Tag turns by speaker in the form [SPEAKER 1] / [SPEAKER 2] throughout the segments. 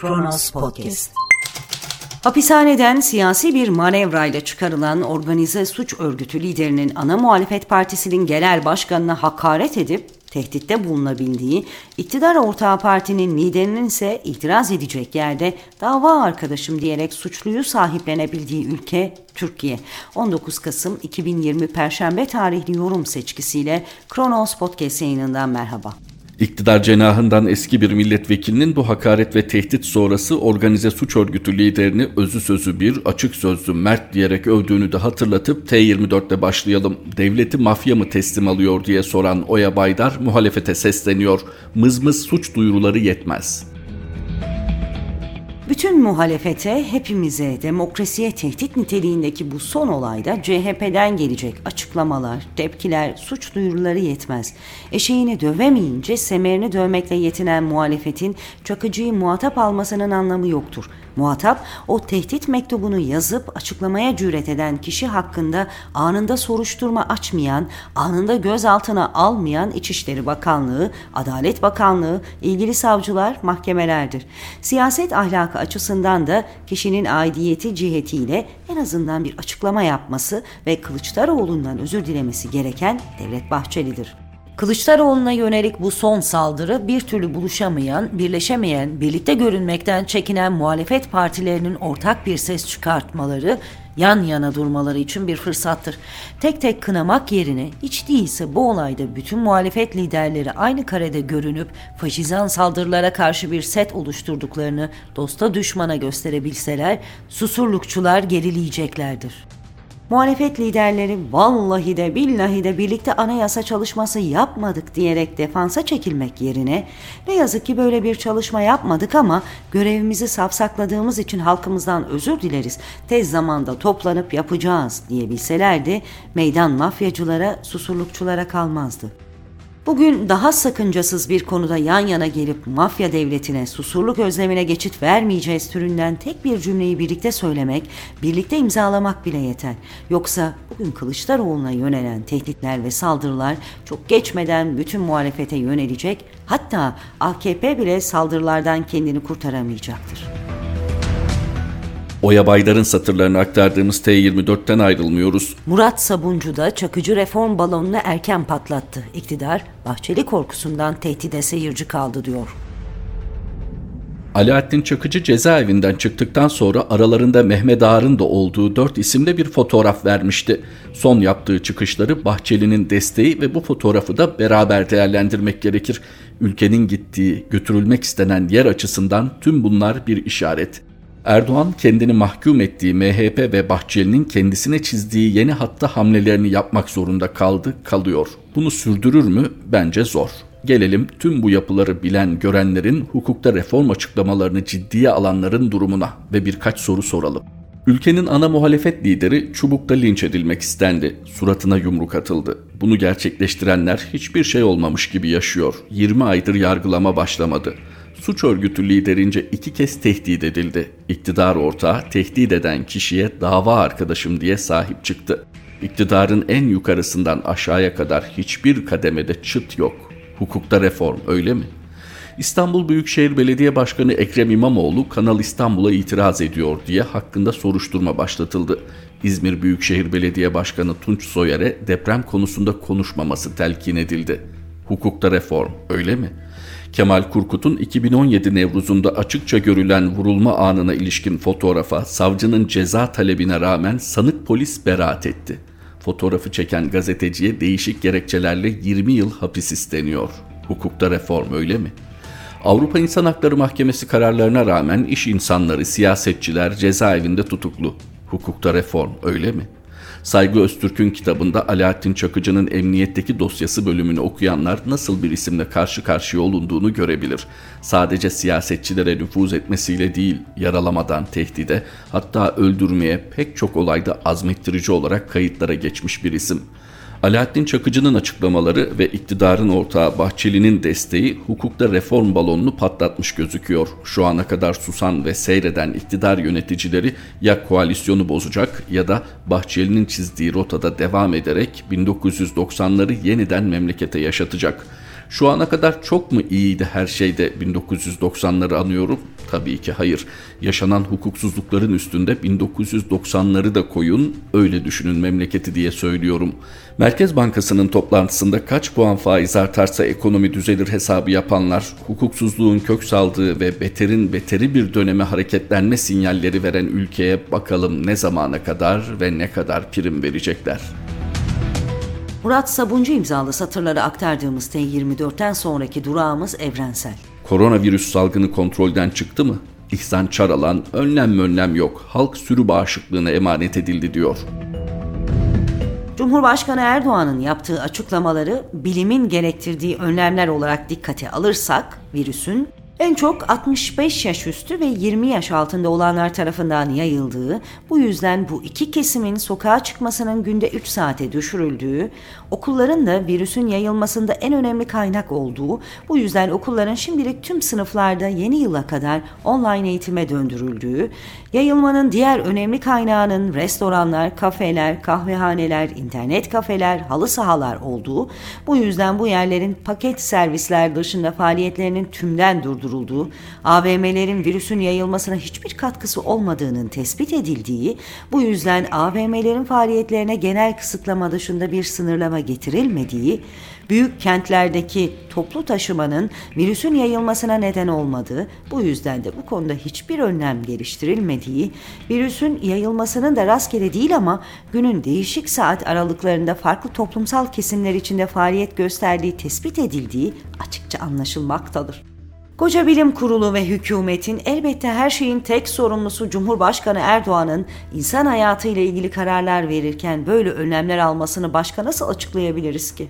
[SPEAKER 1] Kronos Podcast. Hapishaneden siyasi bir manevrayla çıkarılan organize suç örgütü liderinin ana muhalefet partisinin genel başkanına hakaret edip tehditte bulunabildiği, iktidar ortağı partinin liderinin ise itiraz edecek yerde dava arkadaşım diyerek suçluyu sahiplenebildiği ülke Türkiye. 19 Kasım 2020 Perşembe tarihli yorum seçkisiyle Kronos Podcast yayınından merhaba.
[SPEAKER 2] İktidar cenahından eski bir milletvekilinin bu hakaret ve tehdit sonrası organize suç örgütü liderini özü sözü bir, açık sözlü mert diyerek övdüğünü de hatırlatıp T24'te başlayalım. Devleti mafya mı teslim alıyor diye soran Oya Baydar muhalefete sesleniyor. Mızmız suç duyuruları yetmez.
[SPEAKER 1] Bütün muhalefete, hepimize, demokrasiye tehdit niteliğindeki bu son olayda CHP'den gelecek açıklamalar, tepkiler, suç duyuruları yetmez. Eşeğini dövemeyince semerini dövmekle yetinen muhalefetin Çakıcı'yı muhatap almasının anlamı yoktur. Muhatap o tehdit mektubunu yazıp açıklamaya cüret eden kişi hakkında anında soruşturma açmayan, anında gözaltına almayan İçişleri Bakanlığı, Adalet Bakanlığı, ilgili savcılar, mahkemelerdir. Siyaset ahlakı açısından da kişinin aidiyeti cihetiyle en azından bir açıklama yapması ve Kılıçdaroğlu'ndan özür dilemesi gereken Devlet Bahçeli'dir. Kılıçdaroğlu'na yönelik bu son saldırı bir türlü buluşamayan, birleşemeyen, birlikte görünmekten çekinen muhalefet partilerinin ortak bir ses çıkartmaları, yan yana durmaları için bir fırsattır. Tek tek kınamak yerine hiç değilse bu olayda bütün muhalefet liderleri aynı karede görünüp faşizan saldırılara karşı bir set oluşturduklarını dosta düşmana gösterebilseler susurlukçular gerileyeceklerdir. Muhalefet liderleri vallahi de billahi de birlikte anayasa çalışması yapmadık diyerek defansa çekilmek yerine ne yazık ki böyle bir çalışma yapmadık ama görevimizi safsakladığımız için halkımızdan özür dileriz. Tez zamanda toplanıp yapacağız diyebilselerdi meydan mafyacılara, susurlukçulara kalmazdı. Bugün daha sakıncasız bir konuda yan yana gelip mafya devletine, susurluk özlemine geçit vermeyeceğiz türünden tek bir cümleyi birlikte söylemek, birlikte imzalamak bile yeter. Yoksa bugün Kılıçdaroğlu'na yönelen tehditler ve saldırılar çok geçmeden bütün muhalefete yönelecek, hatta AKP bile saldırılardan kendini kurtaramayacaktır.
[SPEAKER 2] Oya Baydar'ın satırlarını aktardığımız T24'ten ayrılmıyoruz.
[SPEAKER 1] Murat Sabuncu da Çakıcı reform balonunu erken patlattı. İktidar Bahçeli korkusundan tehdide seyirci kaldı diyor.
[SPEAKER 2] Alaaddin Çakıcı cezaevinden çıktıktan sonra aralarında Mehmet Ağar'ın da olduğu dört isimle bir fotoğraf vermişti. Son yaptığı çıkışları Bahçeli'nin desteği ve bu fotoğrafı da beraber değerlendirmek gerekir. Ülkenin gittiği, götürülmek istenen yer açısından tüm bunlar bir işaret. Erdoğan kendini mahkum ettiği MHP ve Bahçeli'nin kendisine çizdiği yeni hatta hamlelerini yapmak zorunda kaldı, kalıyor. Bunu sürdürür mü? Bence zor. Gelelim tüm bu yapıları bilen görenlerin hukukta reform açıklamalarını ciddiye alanların durumuna ve birkaç soru soralım. Ülkenin ana muhalefet lideri çubukta linç edilmek istendi. Suratına yumruk atıldı. Bunu gerçekleştirenler hiçbir şey olmamış gibi yaşıyor. 20 aydır yargılama başlamadı suç örgütü liderince iki kez tehdit edildi. İktidar ortağı tehdit eden kişiye dava arkadaşım diye sahip çıktı. İktidarın en yukarısından aşağıya kadar hiçbir kademede çıt yok. Hukukta reform öyle mi? İstanbul Büyükşehir Belediye Başkanı Ekrem İmamoğlu Kanal İstanbul'a itiraz ediyor diye hakkında soruşturma başlatıldı. İzmir Büyükşehir Belediye Başkanı Tunç Soyer'e deprem konusunda konuşmaması telkin edildi. Hukukta reform öyle mi? Kemal Kurkut'un 2017 Nevruz'unda açıkça görülen vurulma anına ilişkin fotoğrafa savcının ceza talebine rağmen sanık polis beraat etti. Fotoğrafı çeken gazeteciye değişik gerekçelerle 20 yıl hapis isteniyor. Hukukta reform öyle mi? Avrupa İnsan Hakları Mahkemesi kararlarına rağmen iş insanları, siyasetçiler cezaevinde tutuklu. Hukukta reform öyle mi?'' Saygı Öztürk'ün kitabında Alaaddin Çakıcı'nın emniyetteki dosyası bölümünü okuyanlar nasıl bir isimle karşı karşıya olunduğunu görebilir. Sadece siyasetçilere nüfuz etmesiyle değil, yaralamadan tehdide, hatta öldürmeye pek çok olayda azmettirici olarak kayıtlara geçmiş bir isim. Alaaddin Çakıcı'nın açıklamaları ve iktidarın ortağı Bahçeli'nin desteği hukukta reform balonunu patlatmış gözüküyor. Şu ana kadar susan ve seyreden iktidar yöneticileri ya koalisyonu bozacak ya da Bahçeli'nin çizdiği rotada devam ederek 1990'ları yeniden memlekete yaşatacak. Şu ana kadar çok mu iyiydi her şeyde 1990'ları anıyorum? Tabii ki hayır. Yaşanan hukuksuzlukların üstünde 1990'ları da koyun, öyle düşünün memleketi diye söylüyorum. Merkez Bankası'nın toplantısında kaç puan faiz artarsa ekonomi düzelir hesabı yapanlar, hukuksuzluğun kök saldığı ve beterin beteri bir döneme hareketlenme sinyalleri veren ülkeye bakalım ne zamana kadar ve ne kadar prim verecekler.
[SPEAKER 1] Murat Sabuncu imzalı satırları aktardığımız T24'ten sonraki durağımız evrensel.
[SPEAKER 2] Koronavirüs salgını kontrolden çıktı mı? İhsan Çaralan önlem önlem yok. Halk sürü bağışıklığına emanet edildi diyor.
[SPEAKER 1] Cumhurbaşkanı Erdoğan'ın yaptığı açıklamaları bilimin gerektirdiği önlemler olarak dikkate alırsak virüsün en çok 65 yaş üstü ve 20 yaş altında olanlar tarafından yayıldığı, bu yüzden bu iki kesimin sokağa çıkmasının günde 3 saate düşürüldüğü, okulların da virüsün yayılmasında en önemli kaynak olduğu, bu yüzden okulların şimdilik tüm sınıflarda yeni yıla kadar online eğitime döndürüldüğü, yayılmanın diğer önemli kaynağının restoranlar, kafeler, kahvehaneler, internet kafeler, halı sahalar olduğu, bu yüzden bu yerlerin paket servisler dışında faaliyetlerinin tümden durdurulduğu, durdurulduğu, AVM'lerin virüsün yayılmasına hiçbir katkısı olmadığının tespit edildiği, bu yüzden AVM'lerin faaliyetlerine genel kısıtlama dışında bir sınırlama getirilmediği, büyük kentlerdeki toplu taşımanın virüsün yayılmasına neden olmadığı, bu yüzden de bu konuda hiçbir önlem geliştirilmediği, virüsün yayılmasının da rastgele değil ama günün değişik saat aralıklarında farklı toplumsal kesimler içinde faaliyet gösterdiği tespit edildiği açıkça anlaşılmaktadır. Koca Bilim Kurulu ve hükümetin elbette her şeyin tek sorumlusu Cumhurbaşkanı Erdoğan'ın insan hayatı ile ilgili kararlar verirken böyle önlemler almasını başka nasıl açıklayabiliriz ki?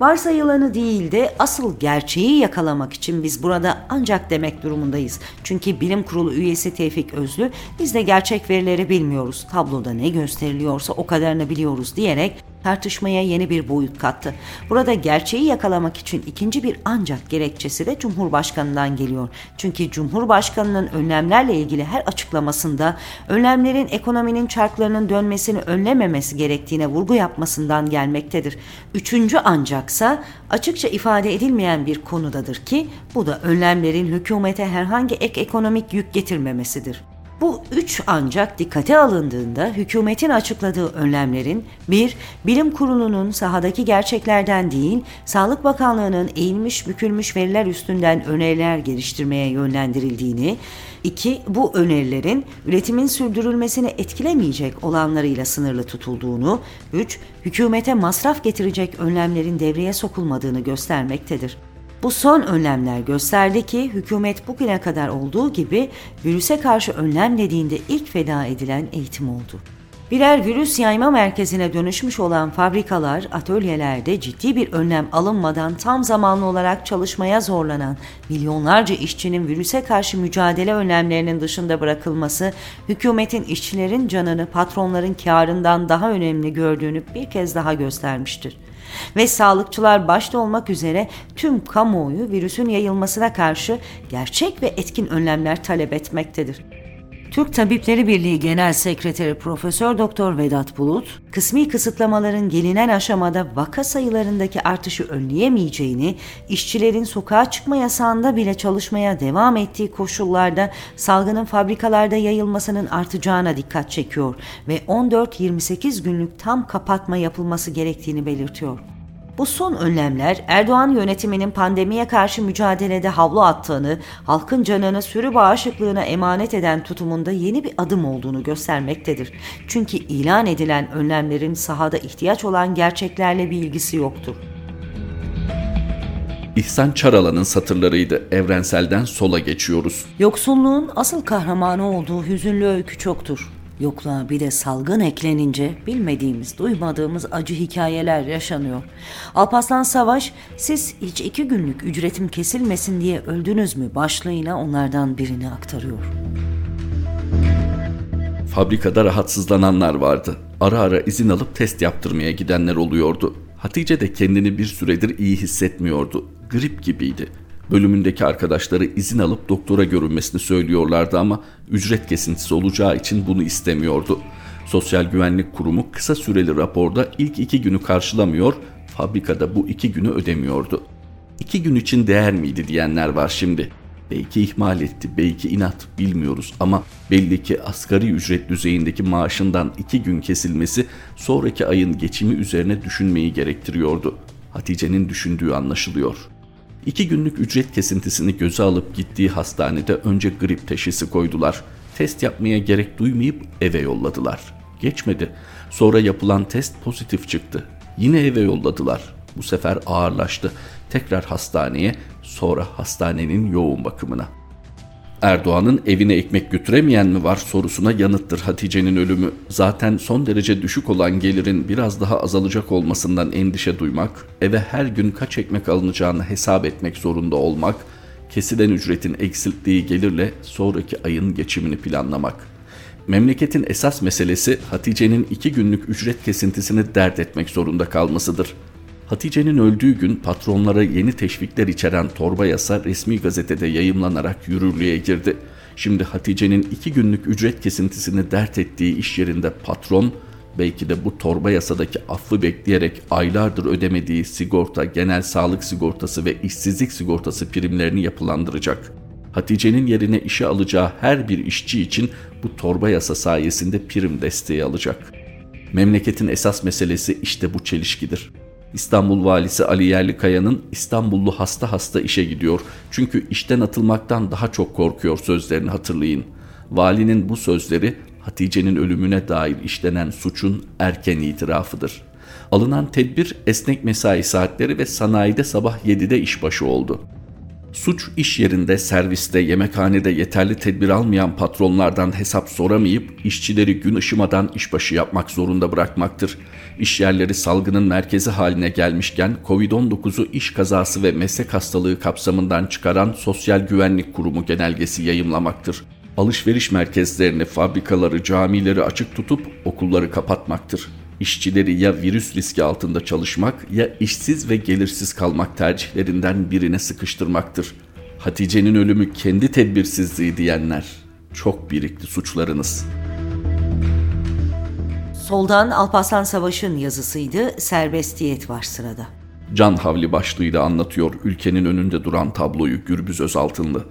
[SPEAKER 1] Varsayılanı değil de asıl gerçeği yakalamak için biz burada ancak demek durumundayız. Çünkü bilim kurulu üyesi Tevfik Özlü biz de gerçek verileri bilmiyoruz. Tabloda ne gösteriliyorsa o kadarını biliyoruz diyerek tartışmaya yeni bir boyut kattı. Burada gerçeği yakalamak için ikinci bir ancak gerekçesi de Cumhurbaşkanı'ndan geliyor. Çünkü Cumhurbaşkanı'nın önlemlerle ilgili her açıklamasında önlemlerin ekonominin çarklarının dönmesini önlememesi gerektiğine vurgu yapmasından gelmektedir. Üçüncü ancaksa açıkça ifade edilmeyen bir konudadır ki bu da önlemlerin hükümete herhangi ek ekonomik yük getirmemesidir. Bu üç ancak dikkate alındığında hükümetin açıkladığı önlemlerin bir, bilim kurulunun sahadaki gerçeklerden değil, Sağlık Bakanlığı'nın eğilmiş bükülmüş veriler üstünden öneriler geliştirmeye yönlendirildiğini, iki, bu önerilerin üretimin sürdürülmesini etkilemeyecek olanlarıyla sınırlı tutulduğunu, üç, hükümete masraf getirecek önlemlerin devreye sokulmadığını göstermektedir. Bu son önlemler gösterdi ki hükümet bugüne kadar olduğu gibi virüse karşı önlem dediğinde ilk feda edilen eğitim oldu. Birer virüs yayma merkezine dönüşmüş olan fabrikalar, atölyelerde ciddi bir önlem alınmadan tam zamanlı olarak çalışmaya zorlanan milyonlarca işçinin virüse karşı mücadele önlemlerinin dışında bırakılması, hükümetin işçilerin canını patronların karından daha önemli gördüğünü bir kez daha göstermiştir ve sağlıkçılar başta olmak üzere tüm kamuoyu virüsün yayılmasına karşı gerçek ve etkin önlemler talep etmektedir. Türk Tabipleri Birliği Genel Sekreteri Profesör Doktor Vedat Bulut, kısmi kısıtlamaların gelinen aşamada vaka sayılarındaki artışı önleyemeyeceğini, işçilerin sokağa çıkma yasağında bile çalışmaya devam ettiği koşullarda salgının fabrikalarda yayılmasının artacağına dikkat çekiyor ve 14-28 günlük tam kapatma yapılması gerektiğini belirtiyor. Bu son önlemler Erdoğan yönetiminin pandemiye karşı mücadelede havlu attığını, halkın canını sürü bağışıklığına emanet eden tutumunda yeni bir adım olduğunu göstermektedir. Çünkü ilan edilen önlemlerin sahada ihtiyaç olan gerçeklerle bir ilgisi yoktur.
[SPEAKER 2] İhsan Çaralan'ın satırlarıydı. Evrenselden sola geçiyoruz.
[SPEAKER 1] Yoksulluğun asıl kahramanı olduğu hüzünlü öykü çoktur. Yokluğa bir de salgın eklenince bilmediğimiz, duymadığımız acı hikayeler yaşanıyor. Alpaslan Savaş, siz hiç iki günlük ücretim kesilmesin diye öldünüz mü başlığıyla onlardan birini aktarıyor.
[SPEAKER 2] Fabrikada rahatsızlananlar vardı. Ara ara izin alıp test yaptırmaya gidenler oluyordu. Hatice de kendini bir süredir iyi hissetmiyordu. Grip gibiydi. Bölümündeki arkadaşları izin alıp doktora görünmesini söylüyorlardı ama ücret kesintisi olacağı için bunu istemiyordu. Sosyal Güvenlik Kurumu kısa süreli raporda ilk iki günü karşılamıyor, fabrikada bu iki günü ödemiyordu. İki gün için değer miydi diyenler var şimdi. Belki ihmal etti, belki inat bilmiyoruz ama belli ki asgari ücret düzeyindeki maaşından iki gün kesilmesi sonraki ayın geçimi üzerine düşünmeyi gerektiriyordu. Hatice'nin düşündüğü anlaşılıyor. İki günlük ücret kesintisini göze alıp gittiği hastanede önce grip teşhisi koydular. Test yapmaya gerek duymayıp eve yolladılar. Geçmedi. Sonra yapılan test pozitif çıktı. Yine eve yolladılar. Bu sefer ağırlaştı. Tekrar hastaneye, sonra hastanenin yoğun bakımına. Erdoğan'ın evine ekmek götüremeyen mi var sorusuna yanıttır Hatice'nin ölümü. Zaten son derece düşük olan gelirin biraz daha azalacak olmasından endişe duymak, eve her gün kaç ekmek alınacağını hesap etmek zorunda olmak, kesilen ücretin eksilttiği gelirle sonraki ayın geçimini planlamak. Memleketin esas meselesi Hatice'nin iki günlük ücret kesintisini dert etmek zorunda kalmasıdır.'' Hatice'nin öldüğü gün patronlara yeni teşvikler içeren torba yasa resmi gazetede yayımlanarak yürürlüğe girdi. Şimdi Hatice'nin iki günlük ücret kesintisini dert ettiği iş yerinde patron, belki de bu torba yasadaki affı bekleyerek aylardır ödemediği sigorta, genel sağlık sigortası ve işsizlik sigortası primlerini yapılandıracak. Hatice'nin yerine işe alacağı her bir işçi için bu torba yasa sayesinde prim desteği alacak. Memleketin esas meselesi işte bu çelişkidir. İstanbul valisi Ali Yerlikaya'nın İstanbullu hasta hasta işe gidiyor. Çünkü işten atılmaktan daha çok korkuyor sözlerini hatırlayın. Valinin bu sözleri Hatice'nin ölümüne dair işlenen suçun erken itirafıdır. Alınan tedbir esnek mesai saatleri ve sanayide sabah 7'de işbaşı oldu. Suç iş yerinde, serviste, yemekhanede yeterli tedbir almayan patronlardan hesap soramayıp işçileri gün ışımadan işbaşı yapmak zorunda bırakmaktır. İş yerleri salgının merkezi haline gelmişken Covid-19'u iş kazası ve meslek hastalığı kapsamından çıkaran Sosyal Güvenlik Kurumu genelgesi yayımlamaktır. Alışveriş merkezlerini, fabrikaları, camileri açık tutup okulları kapatmaktır işçileri ya virüs riski altında çalışmak ya işsiz ve gelirsiz kalmak tercihlerinden birine sıkıştırmaktır. Hatice'nin ölümü kendi tedbirsizliği diyenler çok birikti suçlarınız.
[SPEAKER 1] Soldan Alparslan Savaş'ın yazısıydı. Serbestiyet var sırada.
[SPEAKER 2] Can Havli başlığıyla anlatıyor ülkenin önünde duran tabloyu Gürbüz Özaltınlı.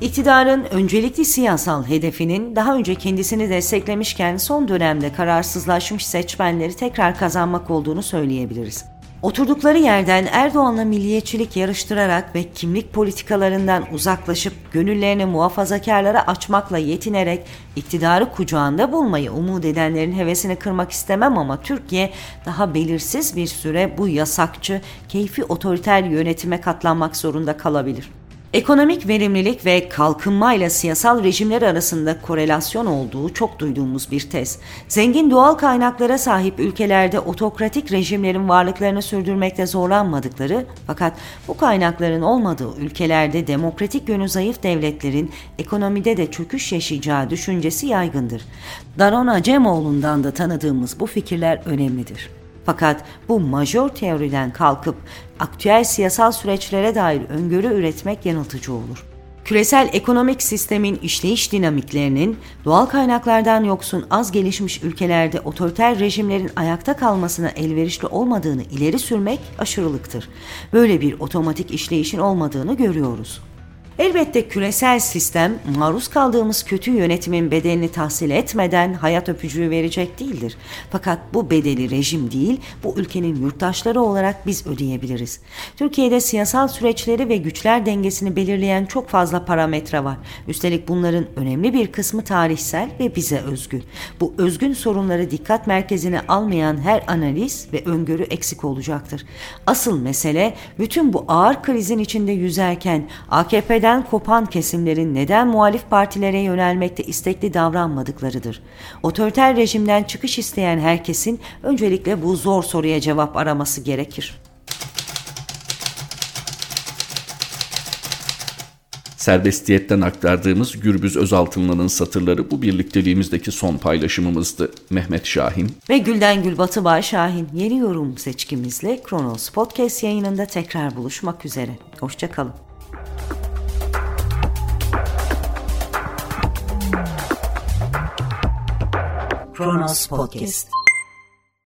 [SPEAKER 1] İktidarın öncelikli siyasal hedefinin daha önce kendisini desteklemişken son dönemde kararsızlaşmış seçmenleri tekrar kazanmak olduğunu söyleyebiliriz. Oturdukları yerden Erdoğan'la milliyetçilik yarıştırarak ve kimlik politikalarından uzaklaşıp gönüllerini muhafazakarlara açmakla yetinerek iktidarı kucağında bulmayı umut edenlerin hevesini kırmak istemem ama Türkiye daha belirsiz bir süre bu yasakçı, keyfi otoriter yönetime katlanmak zorunda kalabilir. Ekonomik verimlilik ve kalkınmayla siyasal rejimler arasında korelasyon olduğu çok duyduğumuz bir tez. Zengin doğal kaynaklara sahip ülkelerde otokratik rejimlerin varlıklarını sürdürmekte zorlanmadıkları fakat bu kaynakların olmadığı ülkelerde demokratik yönü zayıf devletlerin ekonomide de çöküş yaşayacağı düşüncesi yaygındır. Daron Acemoğlu'ndan da tanıdığımız bu fikirler önemlidir. Fakat bu majör teoriden kalkıp aktüel siyasal süreçlere dair öngörü üretmek yanıltıcı olur. Küresel ekonomik sistemin işleyiş dinamiklerinin doğal kaynaklardan yoksun az gelişmiş ülkelerde otoriter rejimlerin ayakta kalmasına elverişli olmadığını ileri sürmek aşırılıktır. Böyle bir otomatik işleyişin olmadığını görüyoruz. Elbette küresel sistem maruz kaldığımız kötü yönetimin bedelini tahsil etmeden hayat öpücüğü verecek değildir. Fakat bu bedeli rejim değil, bu ülkenin yurttaşları olarak biz ödeyebiliriz. Türkiye'de siyasal süreçleri ve güçler dengesini belirleyen çok fazla parametre var. Üstelik bunların önemli bir kısmı tarihsel ve bize özgü. Bu özgün sorunları dikkat merkezine almayan her analiz ve öngörü eksik olacaktır. Asıl mesele bütün bu ağır krizin içinde yüzerken AKP'den ülkeden kopan kesimlerin neden muhalif partilere yönelmekte istekli davranmadıklarıdır. Otoriter rejimden çıkış isteyen herkesin öncelikle bu zor soruya cevap araması gerekir.
[SPEAKER 2] Serbestiyetten aktardığımız Gürbüz Özaltınlı'nın satırları bu birlikteliğimizdeki son paylaşımımızdı. Mehmet Şahin
[SPEAKER 1] ve Gülden Gülbatıbay Şahin yeni yorum seçkimizle Kronos Podcast yayınında tekrar buluşmak üzere. Hoşçakalın. Kronos Podcast.